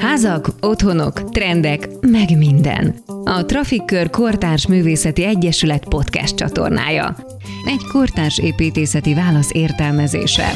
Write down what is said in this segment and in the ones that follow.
Házak, otthonok, trendek, meg minden. A Trafikkör Kortárs Művészeti Egyesület podcast csatornája. Egy kortárs építészeti válasz értelmezése.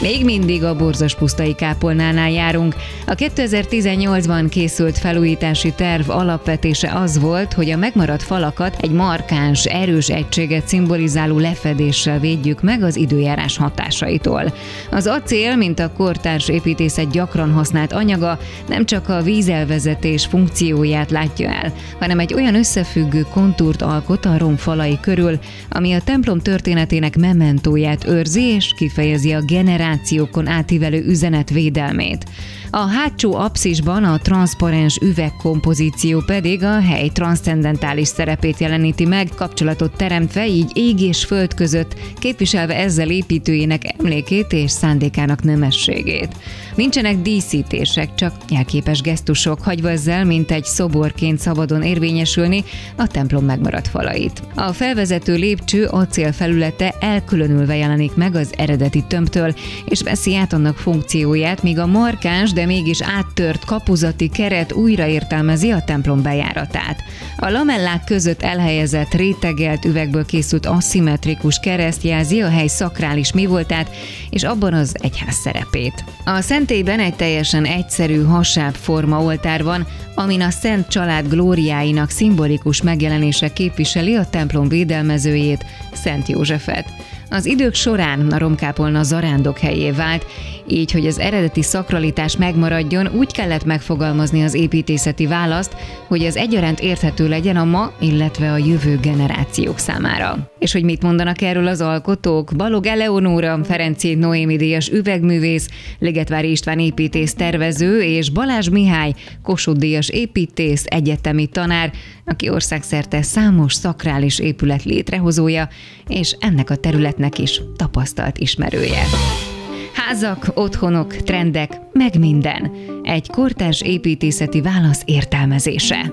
Még mindig a borzas pusztai kápolnánál járunk. A 2018-ban készült felújítási terv alapvetése az volt, hogy a megmaradt falakat egy markáns, erős egységet szimbolizáló lefedéssel védjük meg az időjárás hatásaitól. Az acél, mint a kortárs építészet gyakran használt anyaga, nem csak a vízelvezetés funkcióját látja el, hanem egy olyan összefüggő kontúrt alkot a romfalai körül, ami a templom történetének mementóját őrzi és kifejezi a generációkon átívelő üzenet védelmét. A hátsó apszisban a transzparens üvegkompozíció pedig a hely transzcendentális szerepét jeleníti meg, kapcsolatot teremtve így ég és föld között, képviselve ezzel építőjének emlékét és szándékának nemességét. Nincsenek díszítések, csak jelképes gesztusok, hagyva ezzel, mint egy szoborként szabadon érvényesülni a templom megmaradt falait. A felvezető lépcső acél felülete elkülönülve jelenik meg az eredeti tömbtől, és veszi át annak funkcióját, míg a markáns, de mégis áttört kapuzati keret újraértelmezi a templom bejáratát. A lamellák között elhelyezett rétegelt üvegből készült aszimmetrikus kereszt jelzi a hely szakrális mi voltát, és abban az egyház szerepét. A szentélyben egy teljesen egyszerű hasább forma oltár van, amin a Szent Család glóriáinak szimbolikus megjelenése képviseli a templom védelmezőjét, Szent Józsefet. Az idők során a romkápolna zarándok helyé vált, így, hogy az eredeti szakralitás megmaradjon, úgy kellett megfogalmazni az építészeti választ, hogy az egyaránt érthető legyen a ma, illetve a jövő generációk számára. És hogy mit mondanak erről az alkotók? Balog Eleonóra, Ferenci Noémi díjas üvegművész, Ligetvári István építész tervező és Balázs Mihály, Kossuth díjas építész, egyetemi tanár, aki országszerte számos szakrális épület létrehozója, és ennek a területnek is tapasztalt ismerője. Házak, otthonok, trendek, meg minden. Egy kortárs építészeti válasz értelmezése.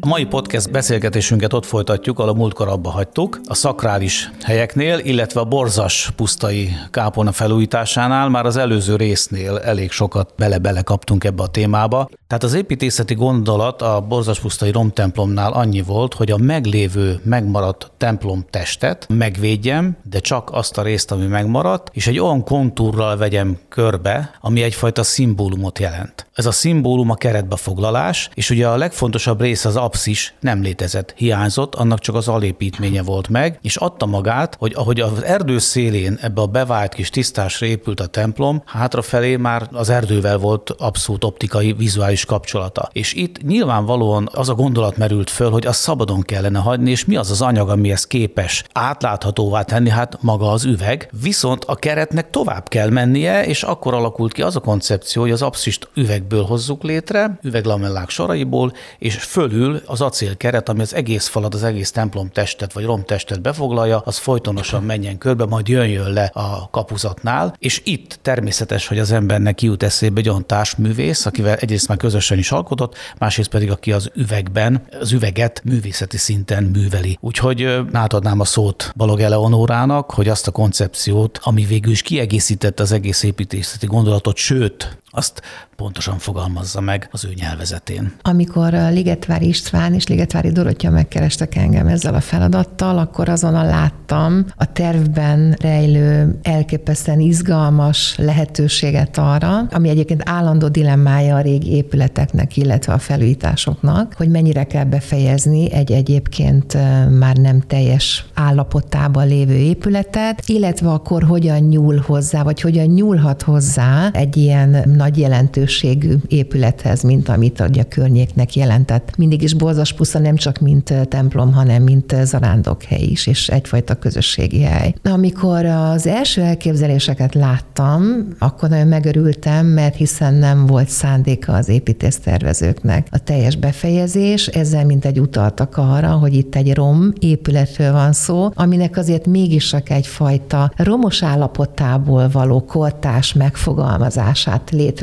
A mai podcast beszélgetésünket ott folytatjuk, ahol a múltkor abba hagytuk, a szakrális helyeknél, illetve a borzas pusztai kápolna felújításánál, már az előző résznél elég sokat bele-bele kaptunk ebbe a témába. Tehát az építészeti gondolat a borzas pusztai romtemplomnál annyi volt, hogy a meglévő megmaradt templom testet megvédjem, de csak azt a részt, ami megmaradt, és egy olyan kontúrral vegyem körbe, ami egyfajta szimbólumot jelent. Ez a szimbólum a keretbefoglalás, és ugye a legfontosabb rész az apszis nem létezett, hiányzott, annak csak az alépítménye volt meg, és adta magát, hogy ahogy az erdő szélén ebbe a bevált kis tisztásra épült a templom, hátrafelé már az erdővel volt abszolút optikai, vizuális kapcsolata. És itt nyilvánvalóan az a gondolat merült föl, hogy azt szabadon kellene hagyni, és mi az az anyag, ami ezt képes átláthatóvá tenni, hát maga az üveg, viszont a keretnek tovább kell mennie, és akkor alakult ki az a koncepció, hogy az apszist üvegből hozzuk létre, üveglamellák soraiból, és fölül az acélkeret, ami az egész falat, az egész templom testet vagy romtestet befoglalja, az folytonosan menjen körbe, majd jön le a kapuzatnál, és itt természetes, hogy az embernek jut eszébe egy olyan társművész, akivel egyrészt már közösen is alkotott, másrészt pedig aki az üvegben, az üveget művészeti szinten műveli. Úgyhogy átadnám a szót Balog Eleonórának, hogy azt a koncepciót, ami végül is kiegészítette az egész építészeti gondolatot, sőt, azt pontosan fogalmazza meg az ő nyelvezetén. Amikor Ligetvári István és Ligetvári Dorottya megkerestek engem ezzel a feladattal, akkor azonnal láttam a tervben rejlő elképesztően izgalmas lehetőséget arra, ami egyébként állandó dilemmája a régi épületeknek, illetve a felújításoknak, hogy mennyire kell befejezni egy egyébként már nem teljes állapotában lévő épületet, illetve akkor hogyan nyúl hozzá, vagy hogyan nyúlhat hozzá egy ilyen nagy jelentőségű épülethez, mint amit a környéknek jelentett. Mindig is Pusza nem csak mint templom, hanem mint zarándokhely is, és egyfajta közösségi hely. Amikor az első elképzeléseket láttam, akkor nagyon megörültem, mert hiszen nem volt szándéka az építésztervezőknek a teljes befejezés, ezzel mint egy utaltak arra, hogy itt egy rom épületről van szó, aminek azért mégis csak egyfajta romos állapotából való kortás megfogalmazását lét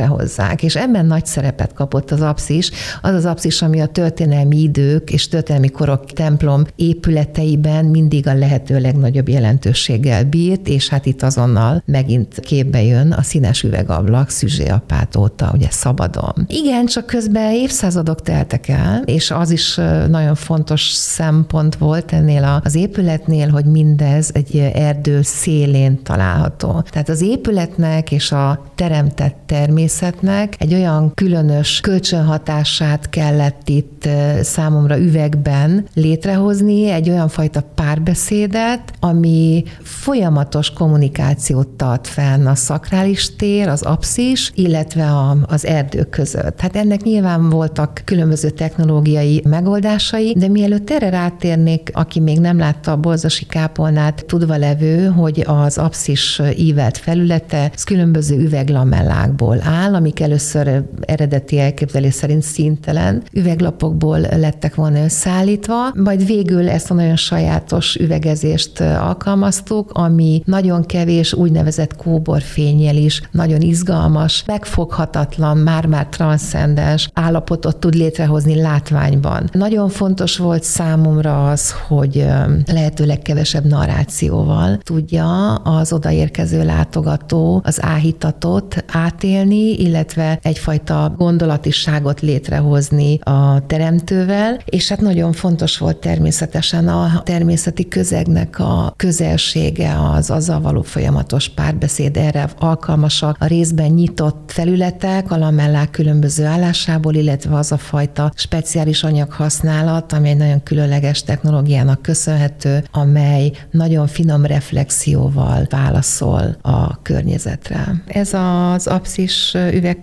létrehozzák. És ebben nagy szerepet kapott az apszis, az az apszis, ami a történelmi idők és történelmi korok templom épületeiben mindig a lehető legnagyobb jelentőséggel bírt, és hát itt azonnal megint képbe jön a színes üvegablak Szüzsé apát óta, ugye szabadon. Igen, csak közben évszázadok teltek el, és az is nagyon fontos szempont volt ennél az épületnél, hogy mindez egy erdő szélén található. Tehát az épületnek és a teremtett természetnek egy olyan különös kölcsönhatását kellett itt számomra üvegben létrehozni, egy olyan fajta párbeszédet, ami folyamatos kommunikációt tart fenn a szakrális tér, az apszis, illetve a, az erdő között. Hát ennek nyilván voltak különböző technológiai megoldásai, de mielőtt erre rátérnék, aki még nem látta a bolzasi kápolnát, tudva levő, hogy az apszis ívelt felülete az különböző üveglamellákból áll, amik először eredeti elképzelés szerint színtelen üveglapokból lettek volna összeállítva, majd végül ezt a nagyon sajátos üvegezést alkalmaztuk, ami nagyon kevés úgynevezett kóborfényjel is nagyon izgalmas, megfoghatatlan, már-már transzcendens állapotot tud létrehozni látványban. Nagyon fontos volt számomra az, hogy lehetőleg kevesebb narrációval tudja az odaérkező látogató az áhítatot átélni, illetve egyfajta gondolatiságot létrehozni a teremtővel, és hát nagyon fontos volt természetesen a természeti közegnek a közelsége, az azzal való folyamatos párbeszéd, erre alkalmasak a részben nyitott felületek, a lamellák különböző állásából, illetve az a fajta speciális anyaghasználat, ami egy nagyon különleges technológiának köszönhető, amely nagyon finom reflexióval válaszol a környezetre. Ez az apszis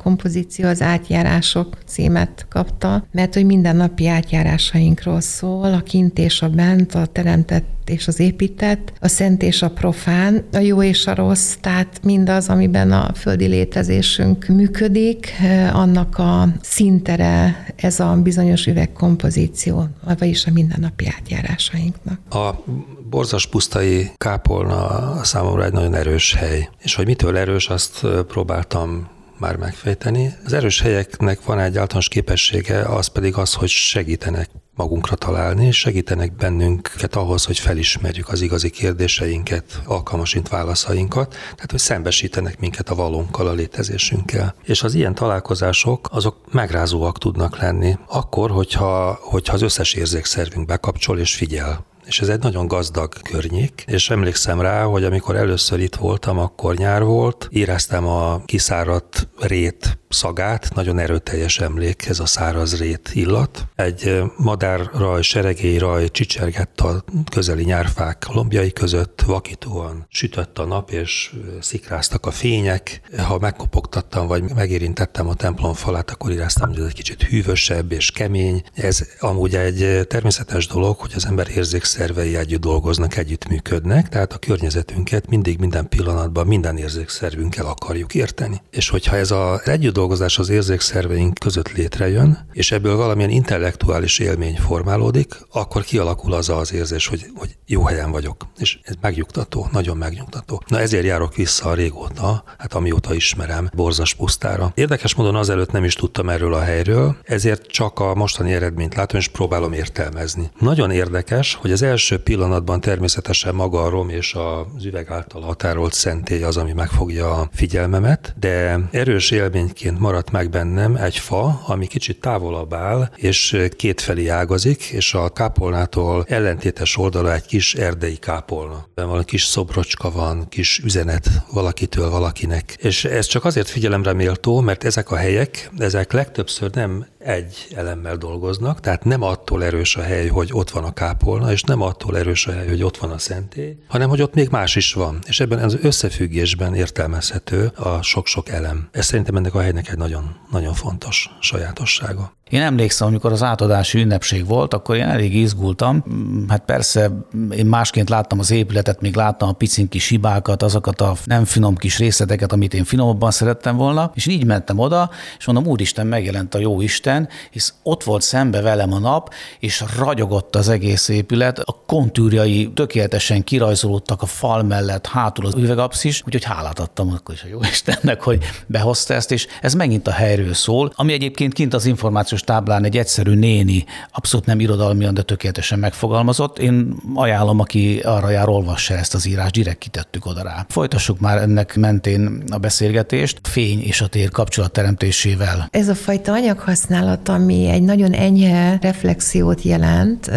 üvegkompozíció az átjárások címet kapta, mert hogy mindennapi átjárásainkról szól, a kint és a bent, a teremtett és az épített, a szent és a profán, a jó és a rossz, tehát mindaz, amiben a földi létezésünk működik, annak a szintere ez a bizonyos üvegkompozíció, vagyis a mindennapi átjárásainknak. A borzas pusztai kápolna számomra egy nagyon erős hely, és hogy mitől erős, azt próbáltam már megfejteni. Az erős helyeknek van egy általános képessége, az pedig az, hogy segítenek magunkra találni, segítenek bennünket ahhoz, hogy felismerjük az igazi kérdéseinket, alkalmasint válaszainkat, tehát hogy szembesítenek minket a valónkkal, a létezésünkkel. És az ilyen találkozások, azok megrázóak tudnak lenni, akkor, hogyha, hogyha az összes érzékszervünk bekapcsol és figyel és ez egy nagyon gazdag környék, és emlékszem rá, hogy amikor először itt voltam, akkor nyár volt, éreztem a kiszáradt rét szagát, nagyon erőteljes emlék ez a száraz rét illat. Egy madárraj, seregélyraj csicsergett a közeli nyárfák lombjai között, vakítóan sütött a nap, és szikráztak a fények. Ha megkopogtattam, vagy megérintettem a templom falát, akkor éreztem, hogy ez egy kicsit hűvösebb és kemény. Ez amúgy egy természetes dolog, hogy az ember érzékszervei együtt dolgoznak, együtt működnek, tehát a környezetünket mindig minden pillanatban minden érzékszervünkkel akarjuk érteni. És hogyha ez az együtt dolgozás az érzékszerveink között létrejön, és ebből valamilyen intellektuális élmény formálódik, akkor kialakul az az érzés, hogy, hogy jó helyen vagyok. És ez megnyugtató, nagyon megnyugtató. Na ezért járok vissza régóta, hát amióta ismerem, borzas pusztára. Érdekes módon azelőtt nem is tudtam erről a helyről, ezért csak a mostani eredményt látom, és próbálom értelmezni. Nagyon érdekes, hogy az első pillanatban természetesen maga a rom és az üveg által határolt szentély az, ami megfogja a figyelmemet, de erős élményként egyébként maradt meg bennem egy fa, ami kicsit távolabb áll, és kétfelé ágazik, és a kápolnától ellentétes oldala egy kis erdei kápolna. Valami kis szobrocska van, kis üzenet valakitől valakinek. És ez csak azért figyelemre méltó, mert ezek a helyek, ezek legtöbbször nem egy elemmel dolgoznak, tehát nem attól erős a hely, hogy ott van a kápolna, és nem attól erős a hely, hogy ott van a szentély, hanem hogy ott még más is van. És ebben az összefüggésben értelmezhető a sok-sok elem. Ez szerintem ennek a helynek egy nagyon, nagyon fontos sajátossága. Én emlékszem, amikor az átadási ünnepség volt, akkor én elég izgultam. Hát persze én másként láttam az épületet, még láttam a picin kis hibákat, azokat a nem finom kis részleteket, amit én finomabban szerettem volna, és így mentem oda, és mondom, úristen, megjelent a jó Isten, Isten, hisz ott volt szembe velem a nap, és ragyogott az egész épület, a kontúrjai tökéletesen kirajzolódtak a fal mellett, hátul az üvegapszis, úgyhogy hálát adtam akkor is a jó Istennek, hogy behozta ezt, és ez megint a helyről szól, ami egyébként kint az információs táblán egy egyszerű néni, abszolút nem irodalmian, de tökéletesen megfogalmazott. Én ajánlom, aki arra jár, olvassa ezt az írást, direkt kitettük oda rá. Folytassuk már ennek mentén a beszélgetést, fény és a tér kapcsolatteremtésével. Ez a fajta anyaghasználat, ami egy nagyon enyhe reflexiót jelent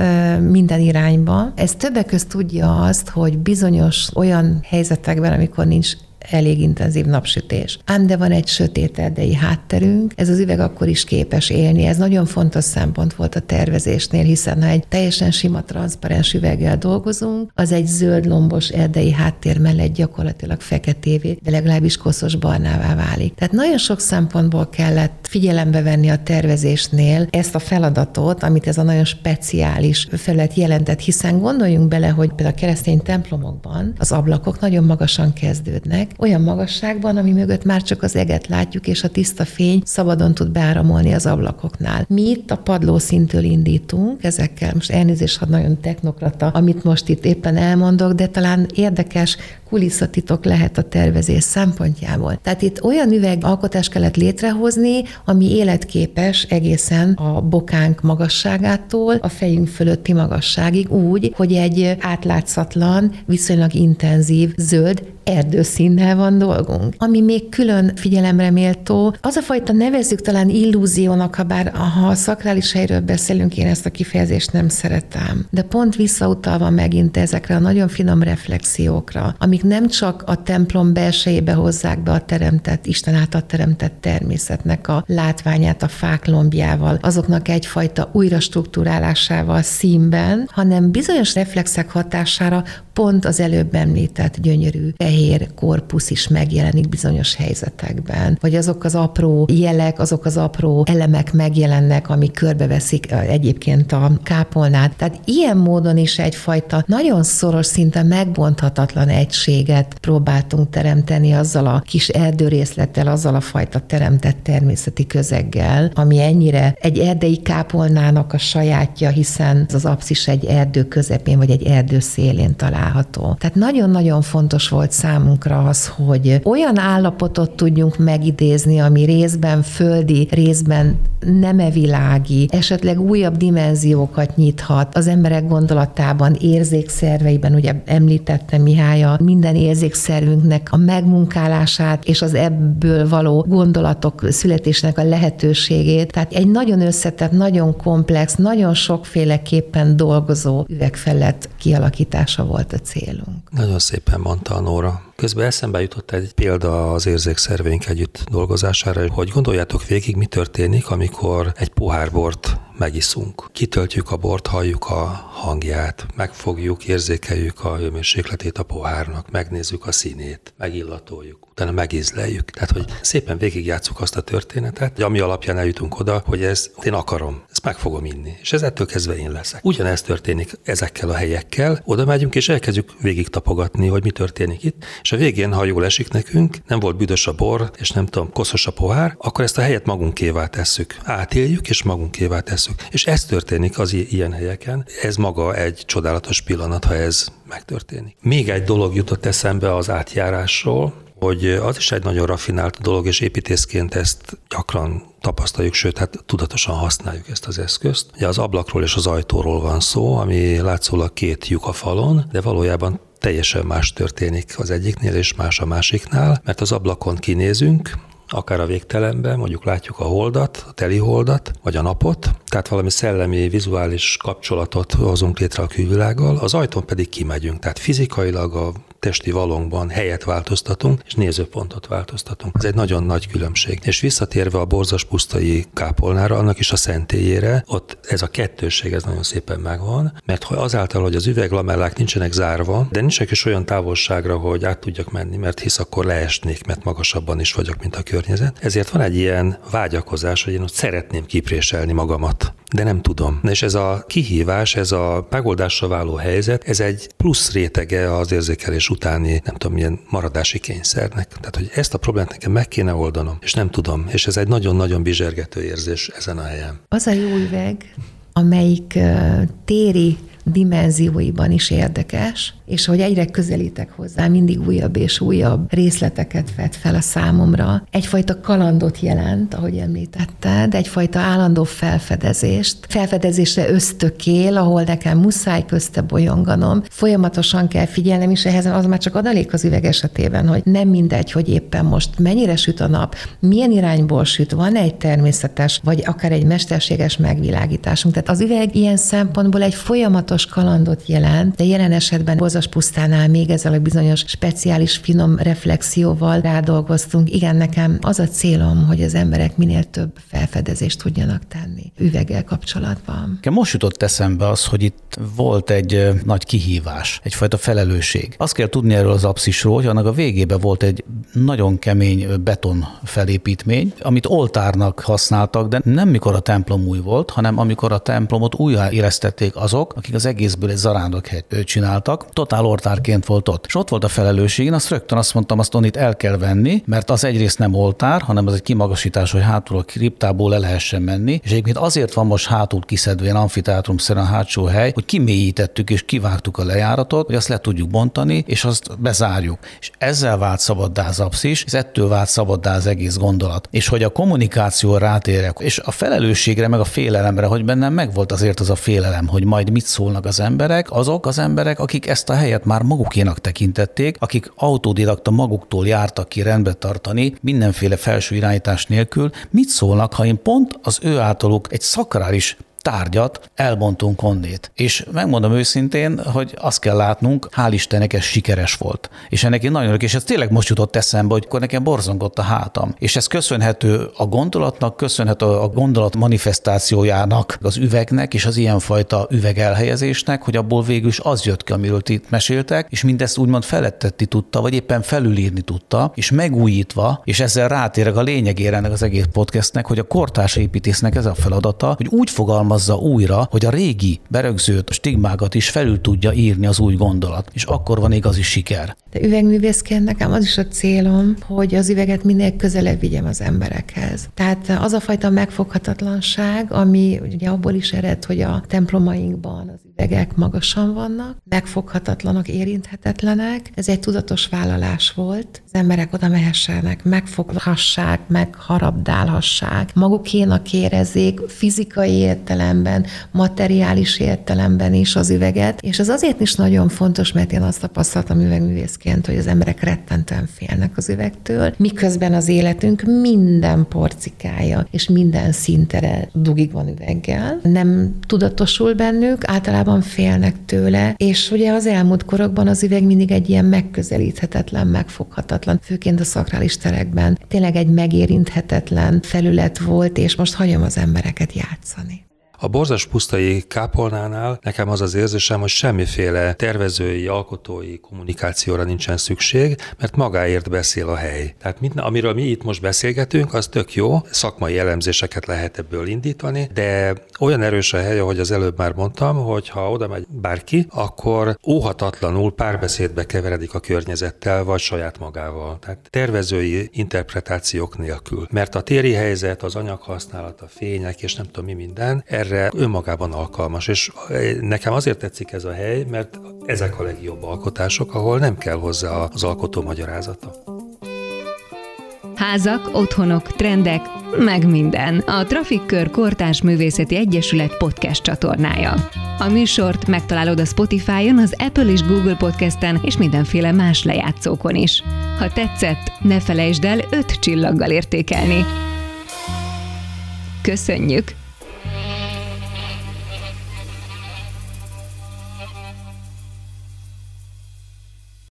minden irányba, ez többek között tudja azt, hogy bizonyos olyan helyzetekben, amikor nincs elég intenzív napsütés. Ám de van egy sötét erdei hátterünk, ez az üveg akkor is képes élni. Ez nagyon fontos szempont volt a tervezésnél, hiszen ha egy teljesen sima, transzparens üveggel dolgozunk, az egy zöld lombos erdei háttér mellett gyakorlatilag feketévé, de legalábbis koszos barnává válik. Tehát nagyon sok szempontból kellett figyelembe venni a tervezésnél ezt a feladatot, amit ez a nagyon speciális felület jelentett, hiszen gondoljunk bele, hogy például a keresztény templomokban az ablakok nagyon magasan kezdődnek, olyan magasságban, ami mögött már csak az eget látjuk, és a tiszta fény szabadon tud beáramolni az ablakoknál. Mi itt a padlószintől indítunk, ezekkel most elnézést, ha nagyon technokrata, amit most itt éppen elmondok, de talán érdekes kulisszatitok lehet a tervezés szempontjából. Tehát itt olyan üvegalkotást kellett létrehozni, ami életképes egészen a bokánk magasságától a fejünk fölötti magasságig úgy, hogy egy átlátszatlan, viszonylag intenzív zöld erdőszínnel van dolgunk. Ami még külön figyelemre méltó, az a fajta nevezzük talán illúziónak, ha bár ha a szakrális helyről beszélünk, én ezt a kifejezést nem szeretem. De pont visszautalva megint ezekre a nagyon finom reflexiókra, amik nem csak a templom belsejébe hozzák be a teremtett, Isten által teremtett természetnek a látványát a fák lombjával, azoknak egyfajta újra struktúrálásával színben, hanem bizonyos reflexek hatására pont az előbb említett gyönyörű fehér korpusz is megjelenik bizonyos helyzetekben, vagy azok az apró jelek, azok az apró elemek megjelennek, ami körbeveszik egyébként a kápolnát. Tehát ilyen módon is egyfajta nagyon szoros, szinte megbonthatatlan egységet próbáltunk teremteni azzal a kis erdőrészlettel, azzal a fajta teremtett természeti közeggel, ami ennyire egy erdei kápolnának a sajátja, hiszen az apszis egy erdő közepén, vagy egy erdő szélén található. Tehát nagyon-nagyon fontos volt számunkra az, hogy olyan állapotot tudjunk megidézni, ami részben földi, részben nemevilági, esetleg újabb dimenziókat nyithat az emberek gondolatában, érzékszerveiben, ugye említette Mihály a minden érzékszervünknek a megmunkálását és az ebből való gondolatok születésnek a lehetőségét. Tehát egy nagyon összetett, nagyon komplex, nagyon sokféleképpen dolgozó üvegfelett kialakítása volt a célunk. Nagyon szépen mondta a Nóra. Közben eszembe jutott egy példa az érzékszerveink együtt dolgozására, hogy gondoljátok végig, mi történik, amikor egy pohár bort megiszunk. Kitöltjük a bort, halljuk a hangját, megfogjuk, érzékeljük a hőmérsékletét a pohárnak, megnézzük a színét, megillatoljuk, utána megízleljük. Tehát, hogy szépen végigjátszuk azt a történetet, hogy ami alapján eljutunk oda, hogy ez én akarom, ezt meg fogom inni, és ez ettől kezdve én leszek. Ugyanezt történik ezekkel a helyekkel, oda megyünk és elkezdjük végig tapogatni, hogy mi történik itt, és a végén, ha jól esik nekünk, nem volt büdös a bor, és nem tudom, koszos a pohár, akkor ezt a helyet magunkévá tesszük. Átéljük, és magunkévá tesszük. És ez történik az ilyen helyeken. Ez maga egy csodálatos pillanat, ha ez megtörténik. Még egy dolog jutott eszembe az átjárásról, hogy az is egy nagyon rafinált dolog, és építészként ezt gyakran tapasztaljuk, sőt, hát tudatosan használjuk ezt az eszközt. Ugye az ablakról és az ajtóról van szó, ami látszólag két lyuk a falon, de valójában teljesen más történik az egyiknél és más a másiknál, mert az ablakon kinézünk, akár a végtelenben, mondjuk látjuk a holdat, a teli holdat, vagy a napot, tehát valami szellemi, vizuális kapcsolatot hozunk létre a külvilággal, az ajtón pedig kimegyünk, tehát fizikailag a testi valónkban helyet változtatunk, és nézőpontot változtatunk. Ez egy nagyon nagy különbség. És visszatérve a borzas pusztai kápolnára, annak is a szentélyére, ott ez a kettőség, ez nagyon szépen megvan, mert azáltal, hogy az üveglamellák nincsenek zárva, de nincsenek is olyan távolságra, hogy át tudjak menni, mert hisz akkor leesnék, mert magasabban is vagyok, mint a környezet. Ezért van egy ilyen vágyakozás, hogy én ott szeretném kipréselni magamat de nem tudom. És ez a kihívás, ez a megoldásra váló helyzet, ez egy plusz rétege az érzékelés utáni, nem tudom, milyen maradási kényszernek. Tehát, hogy ezt a problémát nekem meg kéne oldanom, és nem tudom. És ez egy nagyon-nagyon bizsergető érzés ezen a helyen. Az a jó üveg, amelyik téri dimenzióiban is érdekes, és hogy egyre közelítek hozzá, mindig újabb és újabb részleteket vet fel a számomra. Egyfajta kalandot jelent, ahogy említetted, egyfajta állandó felfedezést. Felfedezésre ösztökél, ahol nekem muszáj közte bolyonganom. Folyamatosan kell figyelnem, és ehhez az már csak adalék az üveg esetében, hogy nem mindegy, hogy éppen most mennyire süt a nap, milyen irányból süt, van egy természetes, vagy akár egy mesterséges megvilágításunk. Tehát az üveg ilyen szempontból egy folyamatos kalandot jelent, de jelen esetben Bozas pusztánál még ezzel a bizonyos speciális finom reflexióval rádolgoztunk. Igen, nekem az a célom, hogy az emberek minél több felfedezést tudjanak tenni üveggel kapcsolatban. Most jutott eszembe az, hogy itt volt egy nagy kihívás, egyfajta felelősség. Azt kell tudni erről az apszisról, hogy annak a végében volt egy nagyon kemény beton felépítmény, amit oltárnak használtak, de nem mikor a templom új volt, hanem amikor a templomot újraélesztették azok, akik az egészből egy zarándok csináltak. Totál oltárként volt ott. És ott volt a felelősség, én azt rögtön azt mondtam, azt onnit el kell venni, mert az egyrészt nem oltár, hanem az egy kimagasítás, hogy hátul a kriptából le lehessen menni. És egyébként azért van most hátul kiszedve amfiteátrum szerint a hátsó hely, hogy kimélyítettük és kivágtuk a lejáratot, hogy azt le tudjuk bontani, és azt bezárjuk. És ezzel vált szabaddá az apszis, és ettől vált szabaddá az egész gondolat. És hogy a kommunikáció rátérek, és a felelősségre, meg a félelemre, hogy bennem megvolt azért az a félelem, hogy majd mit szólnak az emberek, azok az emberek, akik ezt a helyet már magukénak tekintették, akik autodidakta maguktól jártak ki rendbe tartani, mindenféle felső irányítás nélkül, mit szólnak, ha én pont az ő általuk egy szakrális tárgyat elbontunk onnét. És megmondom őszintén, hogy azt kell látnunk, hál' Istennek ez sikeres volt. És ennek én nagyon örülök, és ez tényleg most jutott eszembe, hogy akkor nekem borzongott a hátam. És ez köszönhető a gondolatnak, köszönhető a gondolat manifestációjának, az üvegnek és az ilyenfajta üvegelhelyezésnek, hogy abból végül is az jött ki, amiről itt meséltek, és mindezt úgymond felettetti tudta, vagy éppen felülírni tudta, és megújítva, és ezzel rátérek a lényegére ennek az egész podcastnek, hogy a kortárs építésznek ez a feladata, hogy úgy fogalmaz fogalmazza újra, hogy a régi berögzült stigmákat is felül tudja írni az új gondolat, és akkor van igazi siker. De üvegművészként nekem az is a célom, hogy az üveget minél közelebb vigyem az emberekhez. Tehát az a fajta megfoghatatlanság, ami ugye abból is ered, hogy a templomainkban az üvegek magasan vannak, megfoghatatlanok, érinthetetlenek. Ez egy tudatos vállalás volt. Az emberek oda mehessenek, megfoghassák, megharabdálhassák, magukénak érezzék, fizikai értelemben, materiális értelemben is az üveget. És az azért is nagyon fontos, mert én azt tapasztaltam üvegművészként, hogy az emberek rettentően félnek az üvegtől, miközben az életünk minden porcikája és minden szintere dugig van üveggel. Nem tudatosul bennük, általában félnek tőle, és ugye az elmúlt korokban az üveg mindig egy ilyen megközelíthetetlen, megfoghatatlan, főként a szakrális terekben tényleg egy megérinthetetlen felület volt, és most hagyom az embereket játszani. A borzas pusztai kápolnánál nekem az az érzésem, hogy semmiféle tervezői, alkotói kommunikációra nincsen szükség, mert magáért beszél a hely. Tehát minden, amiről mi itt most beszélgetünk, az tök jó, szakmai elemzéseket lehet ebből indítani, de olyan erős a hely, ahogy az előbb már mondtam, hogy ha oda megy bárki, akkor óhatatlanul párbeszédbe keveredik a környezettel, vagy saját magával. Tehát tervezői interpretációk nélkül. Mert a téri helyzet, az anyaghasználat, a fények és nem tudom mi minden, erre erre önmagában alkalmas, és nekem azért tetszik ez a hely, mert ezek a legjobb alkotások, ahol nem kell hozzá az alkotó magyarázata. Házak, otthonok, trendek, meg minden. A Trafikkör Kortárs Művészeti Egyesület podcast csatornája. A műsort megtalálod a Spotify-on, az Apple és Google podcasten és mindenféle más lejátszókon is. Ha tetszett, ne felejtsd el öt csillaggal értékelni. Köszönjük!